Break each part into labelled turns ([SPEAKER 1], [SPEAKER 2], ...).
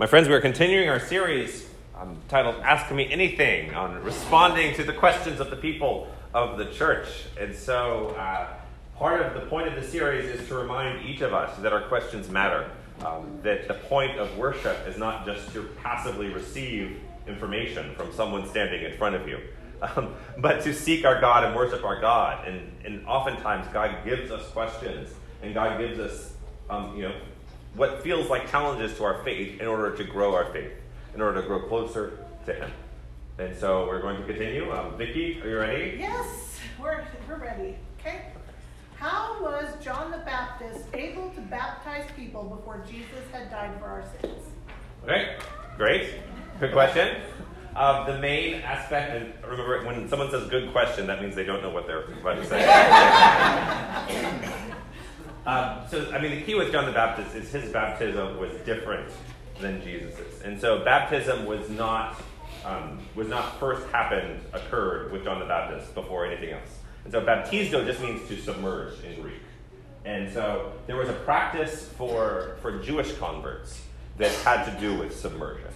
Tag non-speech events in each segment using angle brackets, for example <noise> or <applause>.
[SPEAKER 1] My friends, we are continuing our series um, titled Ask Me Anything on responding to the questions of the people of the church. And so, uh, part of the point of the series is to remind each of us that our questions matter. Um, that the point of worship is not just to passively receive information from someone standing in front of you, <laughs> um, but to seek our God and worship our God. And, and oftentimes, God gives us questions, and God gives us, um, you know, what feels like challenges to our faith in order to grow our faith, in order to grow closer to Him. And so we're going to continue. Um, Vicki, are you ready?
[SPEAKER 2] Yes, we're, we're ready. Okay. How was John the Baptist able to baptize people before Jesus had died for our sins?
[SPEAKER 1] Okay, great. Good question. Uh, the main aspect, and remember, when someone says good question, that means they don't know what they're about to say. <laughs> Um, so, I mean, the key with John the Baptist is his baptism was different than Jesus's, and so baptism was not um, was not first happened occurred with John the Baptist before anything else. And so, baptizo just means to submerge in Greek, and so there was a practice for for Jewish converts that had to do with submersion,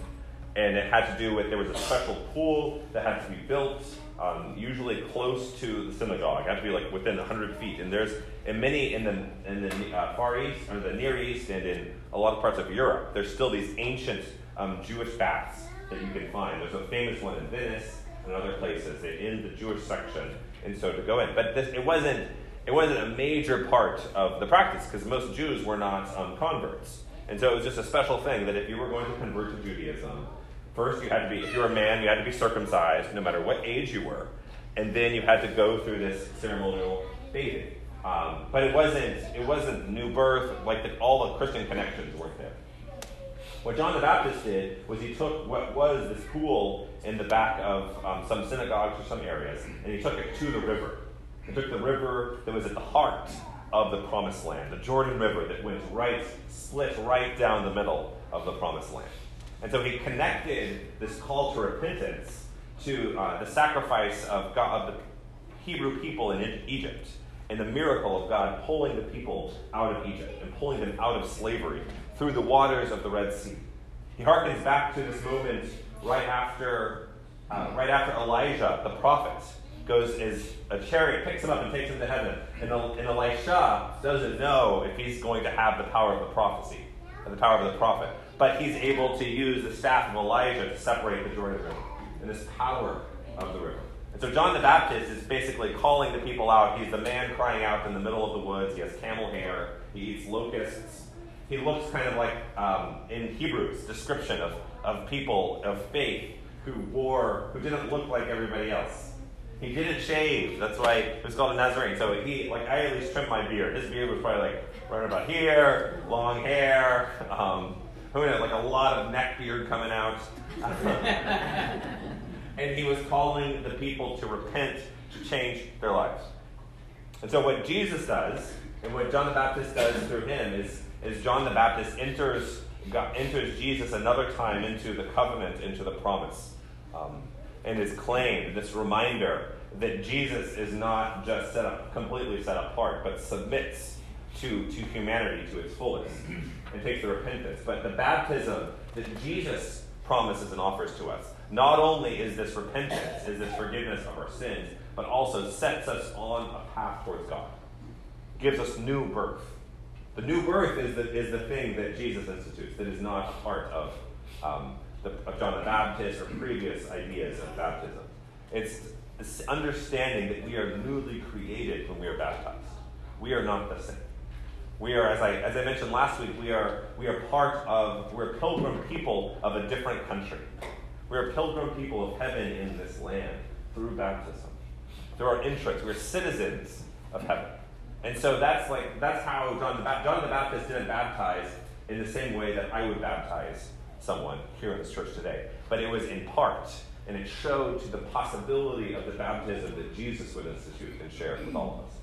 [SPEAKER 1] and it had to do with there was a special pool that had to be built um, usually close to the synagogue. It had to be like within 100 feet. And there's in many in the in the uh, Far East or the Near East and in a lot of parts of Europe, there's still these ancient um, Jewish baths that you can find. There's a famous one in Venice and other places in the Jewish section. And so to go in, but this it wasn't it wasn't a major part of the practice because most Jews were not um, converts. And so it was just a special thing that if you were going to convert to Judaism, First, you had to be, if you were a man, you had to be circumcised no matter what age you were. And then you had to go through this ceremonial bathing. Um, but it wasn't, it wasn't new birth, like the, all the Christian connections weren't there. What John the Baptist did was he took what was this pool in the back of um, some synagogues or some areas, and he took it to the river. He took the river that was at the heart of the promised land, the Jordan River that went right, split right down the middle of the promised land. And so he connected this call to repentance to uh, the sacrifice of, God, of the Hebrew people in Egypt and the miracle of God pulling the people out of Egypt and pulling them out of slavery through the waters of the Red Sea. He harkens back to this moment right after, uh, right after Elijah, the prophet, goes as a chariot picks him up and takes him to heaven. And, and Elisha doesn't know if he's going to have the power of the prophecy, or the power of the prophet but he's able to use the staff of Elijah to separate the Jordan River and this power of the river. And so John the Baptist is basically calling the people out. He's the man crying out in the middle of the woods. He has camel hair. He eats locusts. He looks kind of like um, in Hebrews description of, of people of faith who wore who didn't look like everybody else. He didn't shave. That's why it was called a Nazarene. So he like I at least trimmed my beard. His beard was probably like right about here, long hair. Um, who knows, like a lot of neck beard coming out. <laughs> and he was calling the people to repent, to change their lives. And so what Jesus does, and what John the Baptist does through him, is, is John the Baptist enters, enters Jesus another time into the covenant, into the promise. Um, and his claim, this reminder that Jesus is not just set up, completely set apart, but submits to, to humanity to its fullest and takes the repentance. But the baptism that Jesus promises and offers to us not only is this repentance, is this forgiveness of our sins, but also sets us on a path towards God. Gives us new birth. The new birth is the, is the thing that Jesus institutes, that is not part of, um, the, of John the Baptist or previous ideas of baptism. It's this understanding that we are newly created when we are baptized. We are not the same. We are, as I, as I mentioned last week, we are, we are part of, we're pilgrim people of a different country. We are pilgrim people of heaven in this land through baptism. Through our entrance, we're citizens of heaven. And so that's like, that's how John the, John the Baptist didn't baptize in the same way that I would baptize someone here in this church today. But it was in part, and it showed to the possibility of the baptism that Jesus would institute and share with all of us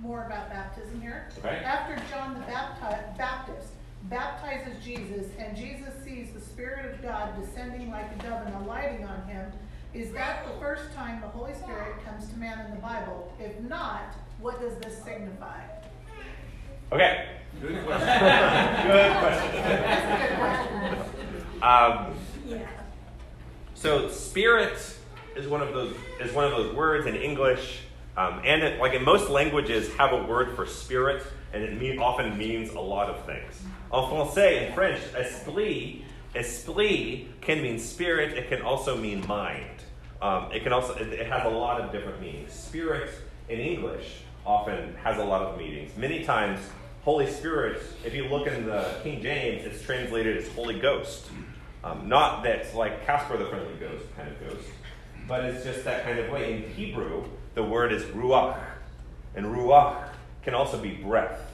[SPEAKER 2] more about baptism here.
[SPEAKER 1] Okay.
[SPEAKER 2] After John the Bapti- Baptist baptizes Jesus and Jesus sees the Spirit of God descending like a dove and alighting on him, is that the first time the Holy Spirit comes to man in the Bible? If not, what does this signify?
[SPEAKER 1] Okay. Good <laughs> question. good question.
[SPEAKER 2] That's a good question.
[SPEAKER 1] Um,
[SPEAKER 3] Yeah.
[SPEAKER 1] so spirit is one of those is one of those words in English, um, and it, like in most languages, have a word for spirit, and it mean, often means a lot of things. En français, in French, esprit, esprit can mean spirit. It can also mean mind. Um, it can also it, it has a lot of different meanings. Spirit in English often has a lot of meanings. Many times, Holy Spirit, if you look in the King James, it's translated as Holy Ghost. Um, not that like Casper the Friendly Ghost kind of ghost, but it's just that kind of way. In Hebrew, the word is ruach, and ruach can also be breath.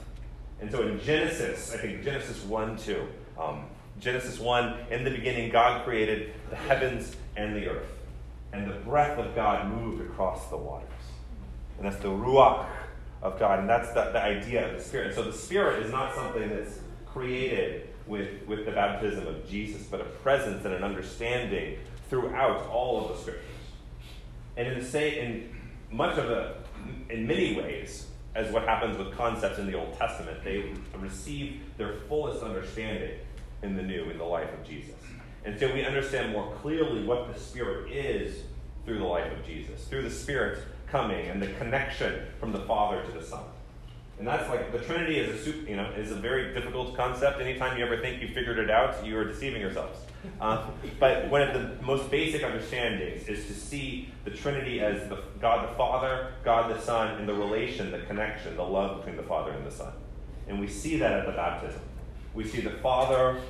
[SPEAKER 1] And so in Genesis, I think Genesis 1 2, um, Genesis 1, in the beginning, God created the heavens and the earth. And the breath of God moved across the waters. And that's the ruach of God. And that's the, the idea of the Spirit. So the Spirit is not something that's created with, with the baptism of Jesus, but a presence and an understanding throughout all of the Scriptures. And in the same, much of the in many ways, as what happens with concepts in the Old Testament, they receive their fullest understanding in the new, in the life of Jesus. And so we understand more clearly what the Spirit is through the life of Jesus, through the Spirit coming and the connection from the Father to the Son. And that's like the Trinity is a soup, you know, is a very difficult concept. Anytime you ever think you figured it out, you are deceiving yourselves. Uh, <laughs> but one of the most basic understandings is to see the Trinity as the God the Father, God the Son, and the relation, the connection, the love between the Father and the Son. And we see that at the baptism. We see the Father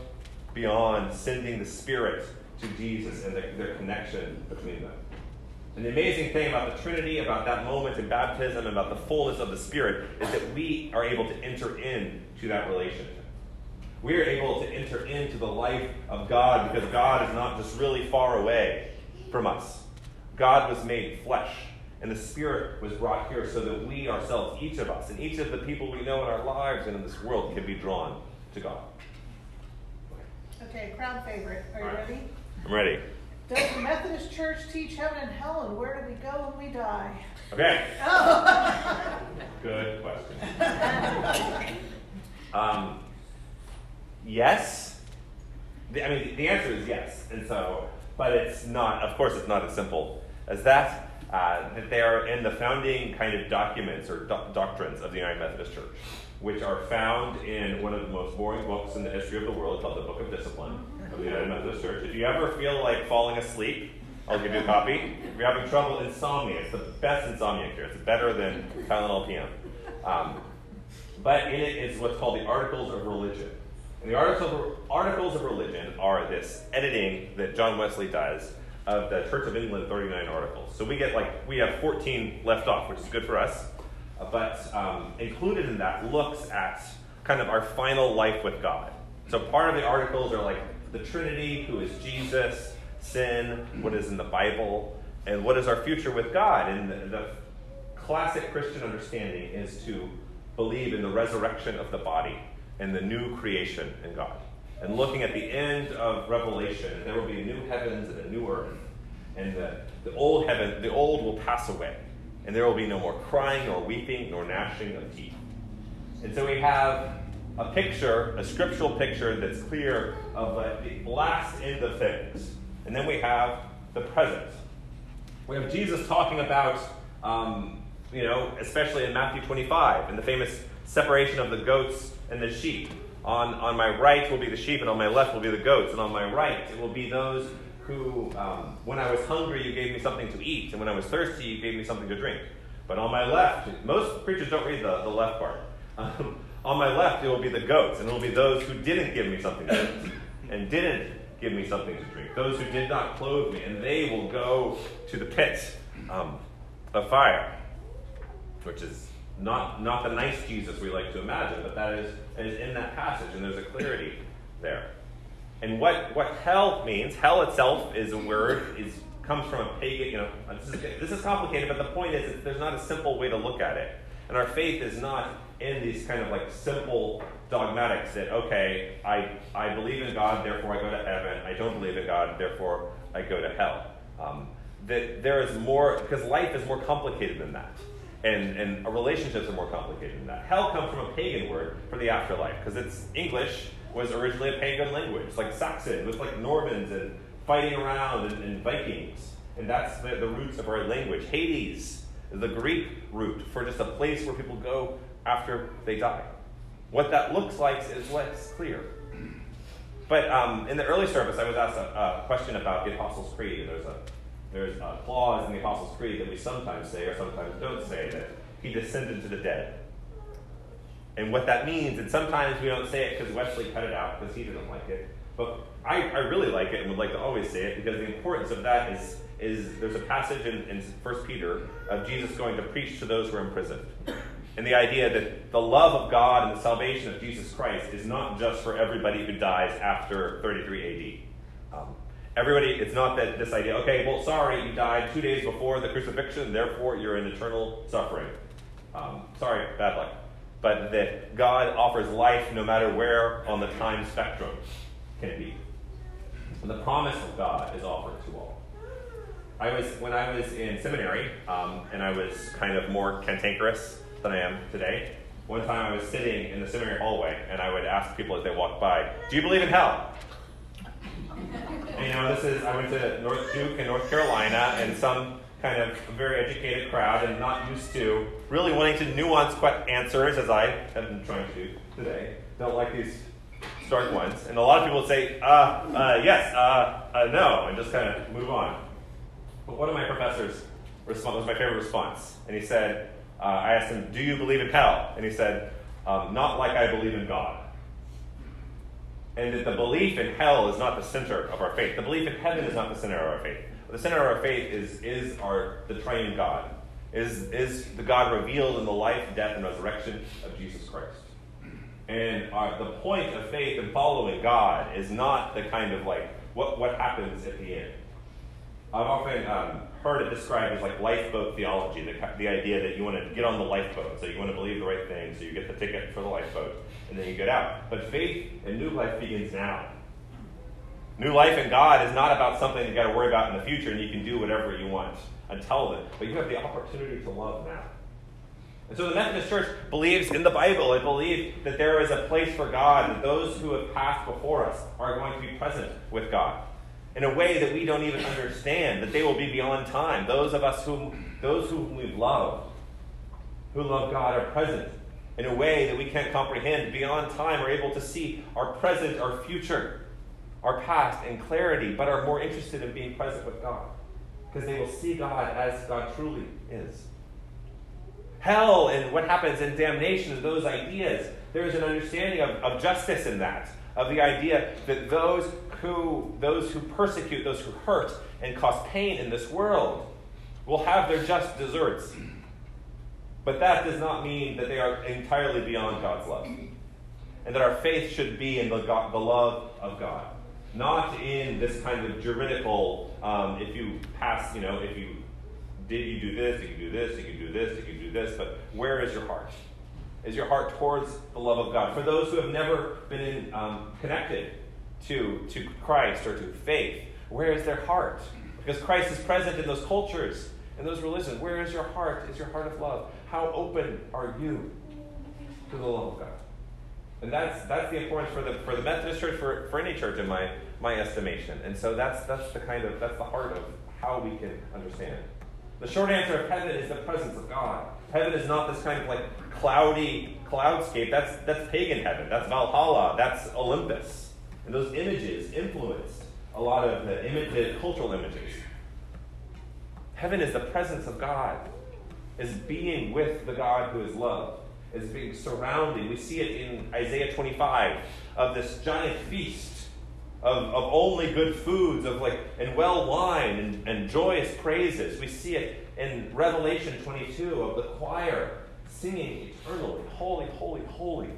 [SPEAKER 1] beyond sending the Spirit to Jesus and their, their connection between them. And the amazing thing about the Trinity, about that moment in baptism, about the fullness of the Spirit, is that we are able to enter into that relationship. We are able to enter into the life of God because God is not just really far away from us. God was made flesh, and the Spirit was brought here so that we ourselves, each of us, and each of the people we know in our lives and in this world, can be drawn to God.
[SPEAKER 2] Okay, crowd favorite. Are you
[SPEAKER 1] right.
[SPEAKER 2] ready?
[SPEAKER 1] I'm ready.
[SPEAKER 2] Does the Methodist Church teach heaven and hell, and where do we go when we die?
[SPEAKER 1] Okay.
[SPEAKER 2] Oh. <laughs>
[SPEAKER 1] Good question. Um, yes. The, I mean, the answer is yes, and so, but it's not. Of course, it's not as simple as that. Uh, that they are in the founding kind of documents or doc- doctrines of the United Methodist Church, which are found in one of the most boring books in the history of the world called the Book of Discipline of the United Methodist Church. If you ever feel like falling asleep, I'll give you a copy. If you're having trouble insomnia, it's the best insomnia cure. It's better than Tylenol PM. Um, but in it is what's called the Articles of Religion. And the Articles of, Religion are this editing that John Wesley does of the Church of England 39 articles. So we get like, we have 14 left off, which is good for us. But um, included in that looks at kind of our final life with God. So part of the articles are like the Trinity, who is Jesus, sin, what is in the Bible, and what is our future with God. And the, the classic Christian understanding is to believe in the resurrection of the body and the new creation in God. And looking at the end of Revelation, there will be new heavens and a new earth. And the, the old heaven, the old will pass away. And there will be no more crying nor weeping nor gnashing of teeth. And so we have a picture, a scriptural picture that's clear of the last end of things. And then we have the present. We have Jesus talking about, um, you know, especially in Matthew 25, in the famous separation of the goats and the sheep. On, on my right will be the sheep, and on my left will be the goats. And on my right it will be those who, um, when I was hungry, you gave me something to eat, and when I was thirsty, you gave me something to drink. But on my left, most preachers don't read the, the left part. <laughs> Um, on my left, it will be the goats, and it will be those who didn't give me something to eat and didn't give me something to drink. Those who did not clothe me, and they will go to the pits um, of fire, which is not, not the nice Jesus we like to imagine, but that is, is in that passage, and there's a clarity there. And what, what hell means, hell itself is a word, is comes from a pagan, you know, this is, this is complicated, but the point is there's not a simple way to look at it. And our faith is not in these kind of like simple dogmatics that, okay, I, I believe in God, therefore I go to heaven. I don't believe in God, therefore I go to hell. Um, that there is more, because life is more complicated than that. And, and relationships are more complicated than that. Hell comes from a pagan word for the afterlife, because it's English, was originally a pagan language, like Saxon, with like Normans and fighting around and, and Vikings. And that's the, the roots of our language. Hades the Greek root for just a place where people go after they die. What that looks like is less clear. But um, in the early service, I was asked a, a, question about the Apostles' Creed. There's a there's a clause in the Apostles' Creed that we sometimes say or sometimes don't say that he descended to the dead. And what that means, and sometimes we don't say it because Wesley cut it out because he didn't like it. But I, I really like it and would like to always say it because the importance of that is, is there's a passage in, in 1 Peter of Jesus going to preach to those who are in prison. And the idea that the love of God and the salvation of Jesus Christ is not just for everybody who dies after 33 AD. Um, everybody, it's not that this idea, okay, well, sorry, you died two days before the crucifixion, therefore you're in eternal suffering. Um, sorry, bad luck. But that God offers life no matter where on the time spectrum can it be. And the promise of God is offered to all. I was when I was in seminary, um, and I was kind of more cantankerous than I am today. One time I was sitting in the seminary hallway, and I would ask people as they walked by, "Do you believe in hell?" and you know, this is I went to North Duke in North Carolina, and some kind of very educated crowd, and not used to really wanting to nuance answers as I have been trying to do today. Don't like these stark ones, and a lot of people would say, uh, uh, "Yes," uh, uh, "No," and just kind of move on. But one of my professors was my favorite response, and he said, uh, I asked him, Do you believe in hell? And he said, um, Not like I believe in God. And that the belief in hell is not the center of our faith. The belief in heaven is not the center of our faith. The center of our faith is, is our, the triune God, is, is the God revealed in the life, death, and resurrection of Jesus Christ. And our, the point of faith in following God is not the kind of like what, what happens at the end. I've often um, heard it described as like lifeboat theology, the, the idea that you want to get on the lifeboat, so you want to believe the right thing, so you get the ticket for the lifeboat, and then you get out. But faith and new life begins now. New life in God is not about something you got to worry about in the future and you can do whatever you want until then, but you have the opportunity to love now. And so the Methodist Church believes in the Bible. It believes that there is a place for God, that those who have passed before us are going to be present with God in a way that we don't even understand, that they will be beyond time. Those of us whom, those whom we've loved, who love God, are present in a way that we can't comprehend. Beyond time, are able to see our present, our future, our past in clarity, but are more interested in being present with God because they will see God as God truly is. Hell and what happens in damnation and those ideas, there is an understanding of, of justice in that, of the idea that those who those who persecute, those who hurt and cause pain in this world will have their just deserts. But that does not mean that they are entirely beyond God's love. And that our faith should be in the, God, the love of God. Not in this kind of juridical, um, if you pass, you know, if you did you do this, you can do this, you can do this, you can do this, but where is your heart? Is your heart towards the love of God? For those who have never been in, um, connected to, to Christ or to faith, where is their heart? Because Christ is present in those cultures, in those religions. Where is your heart? Is your heart of love? How open are you to the love of God? And that's that's the importance for the for the Methodist Church, for, for any church in my my estimation. And so that's that's the kind of that's the heart of how we can understand. it. The short answer of heaven is the presence of God. Heaven is not this kind of like cloudy cloudscape. That's that's pagan heaven. That's Valhalla. That's Olympus. And those images influenced a lot of the, image, the cultural images. Heaven is the presence of God, is being with the God who is love, is being surrounding. We see it in Isaiah 25 of this giant feast of, of only good foods, of like and well wine and, and joyous praises. We see it in Revelation 22 of the choir singing eternally, Holy, holy, holy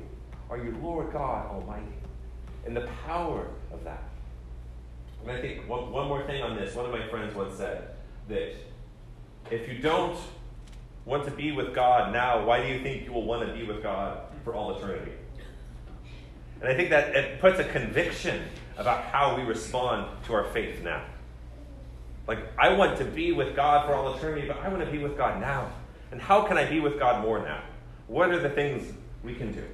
[SPEAKER 1] are you, Lord God Almighty and the power of that. And I think one, one more thing on this. One of my friends once said that if you don't want to be with God now, why do you think you will want to be with God for all eternity? And I think that it puts a conviction about how we respond to our faith now. Like, I want to be with God for all eternity, but I want to be with God now. And how can I be with God more now? What are the things we can do?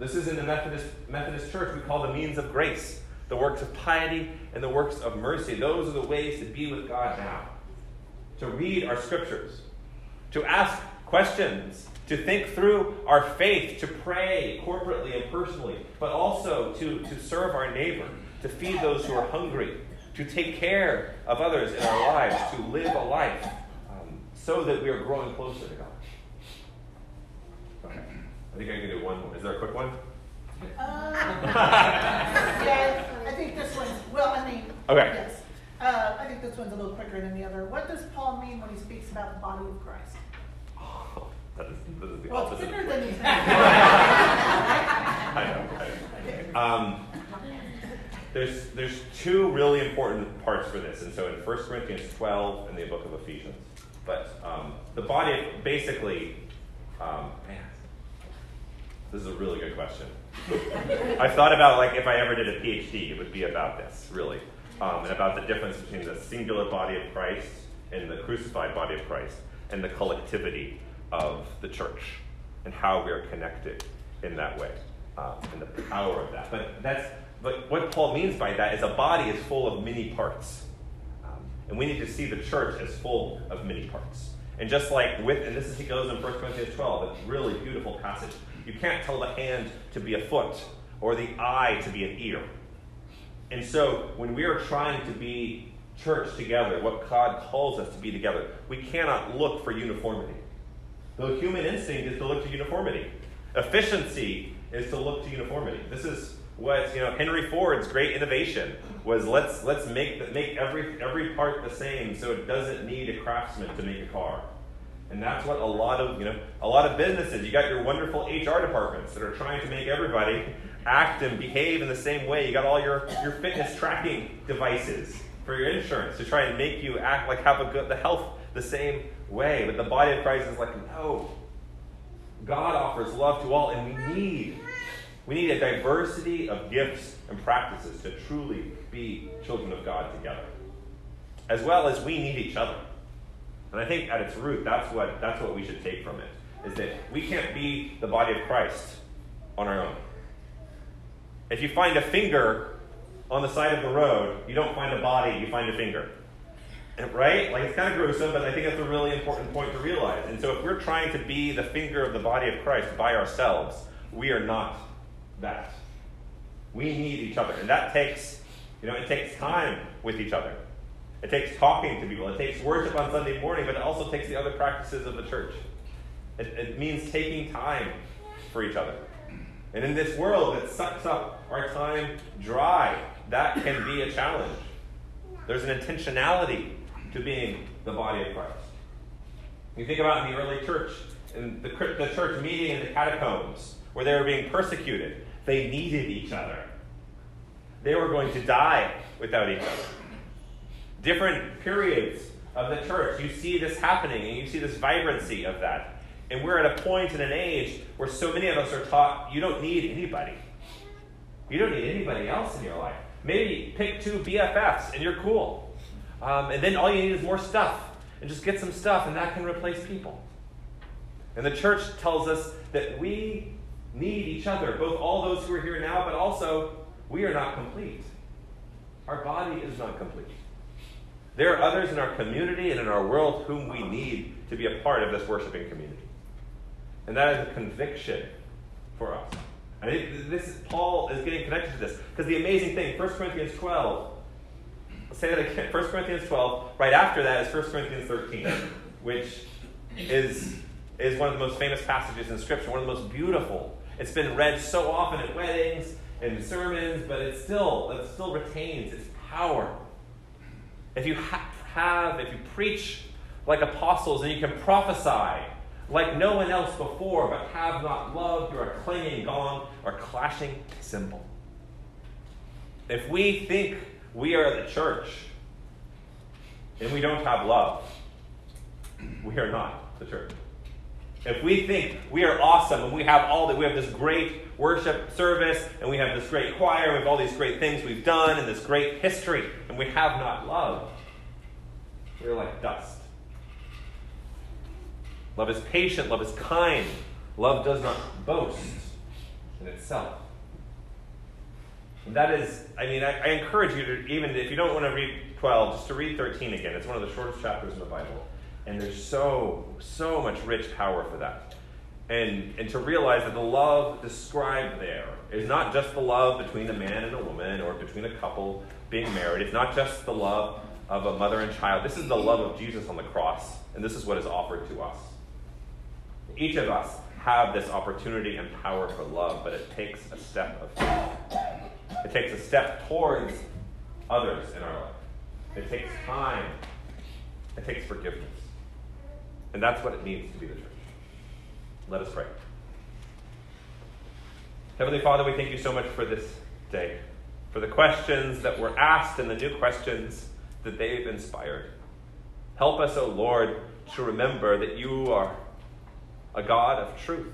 [SPEAKER 1] This is in the Methodist, Methodist Church we call the means of grace, the works of piety and the works of mercy. Those are the ways to be with God now. To read our scriptures, to ask questions, to think through our faith, to pray corporately and personally, but also to, to serve our neighbor, to feed those who are hungry, to take care of others in our lives, to live a life um, so that we are growing closer to God. Okay. I think I can do one more. Is there a quick one?
[SPEAKER 2] Uh, <laughs> yeah, I think this one's, well, I mean,
[SPEAKER 1] Okay.
[SPEAKER 2] yes. Uh, I think this one's a little quicker than the other. What does Paul mean when he speaks about the body of Christ?
[SPEAKER 1] Oh, <laughs> that is, that is the
[SPEAKER 2] Well,
[SPEAKER 1] opposite.
[SPEAKER 2] quicker than you <laughs> think.
[SPEAKER 1] I know. I know. Um, there's, there's two really important parts for this. And so in 1 Corinthians 12 and the book of Ephesians. But um, the body, basically, um, man, this is a really good question. I've thought about, like, if I ever did a PhD, it would be about this, really. Um, and about the difference between the singular body of Christ and the crucified body of Christ and the collectivity of the church and how we are connected in that way um, and the power of that. But that's but what Paul means by that is a body is full of many parts. Um, and we need to see the church as full of many parts. And just like with, and this is, he goes in 1 Corinthians 12, a really beautiful passage. You can't tell the hand to be a foot or the eye to be an ear. And so when we are trying to be church together, what God calls us to be together, we cannot look for uniformity. The human instinct is to look to uniformity. Efficiency is to look to uniformity. This is what you know Henry Ford's great innovation was let's let's make make every every part the same so it doesn't need a craftsman to make a car. And that's what a lot of you know a lot of businesses. You got your wonderful HR departments that are trying to make everybody act and behave in the same way. You got all your your fitness tracking devices for your insurance to try and make you act like have a good the health the same way. But the body of Christ is like no. God offers love to all, and we need we need a diversity of gifts and practices to truly be children of God together, as well as we need each other. And I think at its root, that's what that's what we should take from it: is that we can't be the body of Christ on our own. If you find a finger on the side of the road, you don't find a body; you find a finger. Right? Like it's kind of gruesome, but I think that's a really important point to realize. And so, if we're trying to be the finger of the body of Christ by ourselves, we are not that. We need each other. And that takes, you know, it takes time with each other. It takes talking to people. It takes worship on Sunday morning, but it also takes the other practices of the church. It, it means taking time for each other. And in this world that sucks up our time dry, that can be a challenge. There's an intentionality to being the body of Christ. You think about in the early church, in the, the church meeting in the catacombs, where they were being persecuted. They needed each other. They were going to die without each other. Different periods of the church, you see this happening and you see this vibrancy of that. And we're at a point in an age where so many of us are taught you don't need anybody. You don't need anybody else in your life. Maybe pick two BFFs and you're cool. Um, and then all you need is more stuff. And just get some stuff, and that can replace people. And the church tells us that we need each other, both all those who are here now, but also we are not complete. Our body is not complete. There are others in our community and in our world whom we need to be a part of this worshiping community. And that is a conviction for us. Think this Paul is getting connected to this because the amazing thing, 1 Corinthians 12, I'll say that again, 1 Corinthians 12, right after that is 1 Corinthians 13, which is, is one of the most famous passages in Scripture, one of the most beautiful. It's been read so often at weddings and sermons, but it still, it still retains its power. If you ha- have, if you preach like apostles and you can prophesy like no one else before, but have not love, you're a clanging gong or clashing cymbal. If we think we are the church and we don't have love, we are not the church. If we think we are awesome and we have all that, we have this great worship service and we have this great choir, and we have all these great things we've done and this great history, and we have not love, we're like dust. Love is patient, love is kind, love does not boast. in itself. And that is, I mean, I, I encourage you to, even if you don't want to read 12, just to read 13 again. It's one of the shortest chapters in the Bible. And there's so, so much rich power for that. And, and to realize that the love described there is not just the love between a man and a woman or between a couple being married. It's not just the love of a mother and child. This is the love of Jesus on the cross, and this is what is offered to us. Each of us have this opportunity and power for love, but it takes a step of faith. It takes a step towards others in our life. It takes time. It takes forgiveness. And that's what it means to be the church. Let us pray. Heavenly Father, we thank you so much for this day, for the questions that were asked and the new questions that they've inspired. Help us, O oh Lord, to remember that you are a God of truth.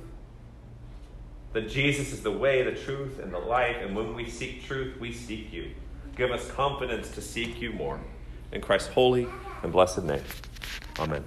[SPEAKER 1] That Jesus is the way, the truth, and the life, and when we seek truth, we seek you. Give us confidence to seek you more. In Christ's holy and blessed name. Amen.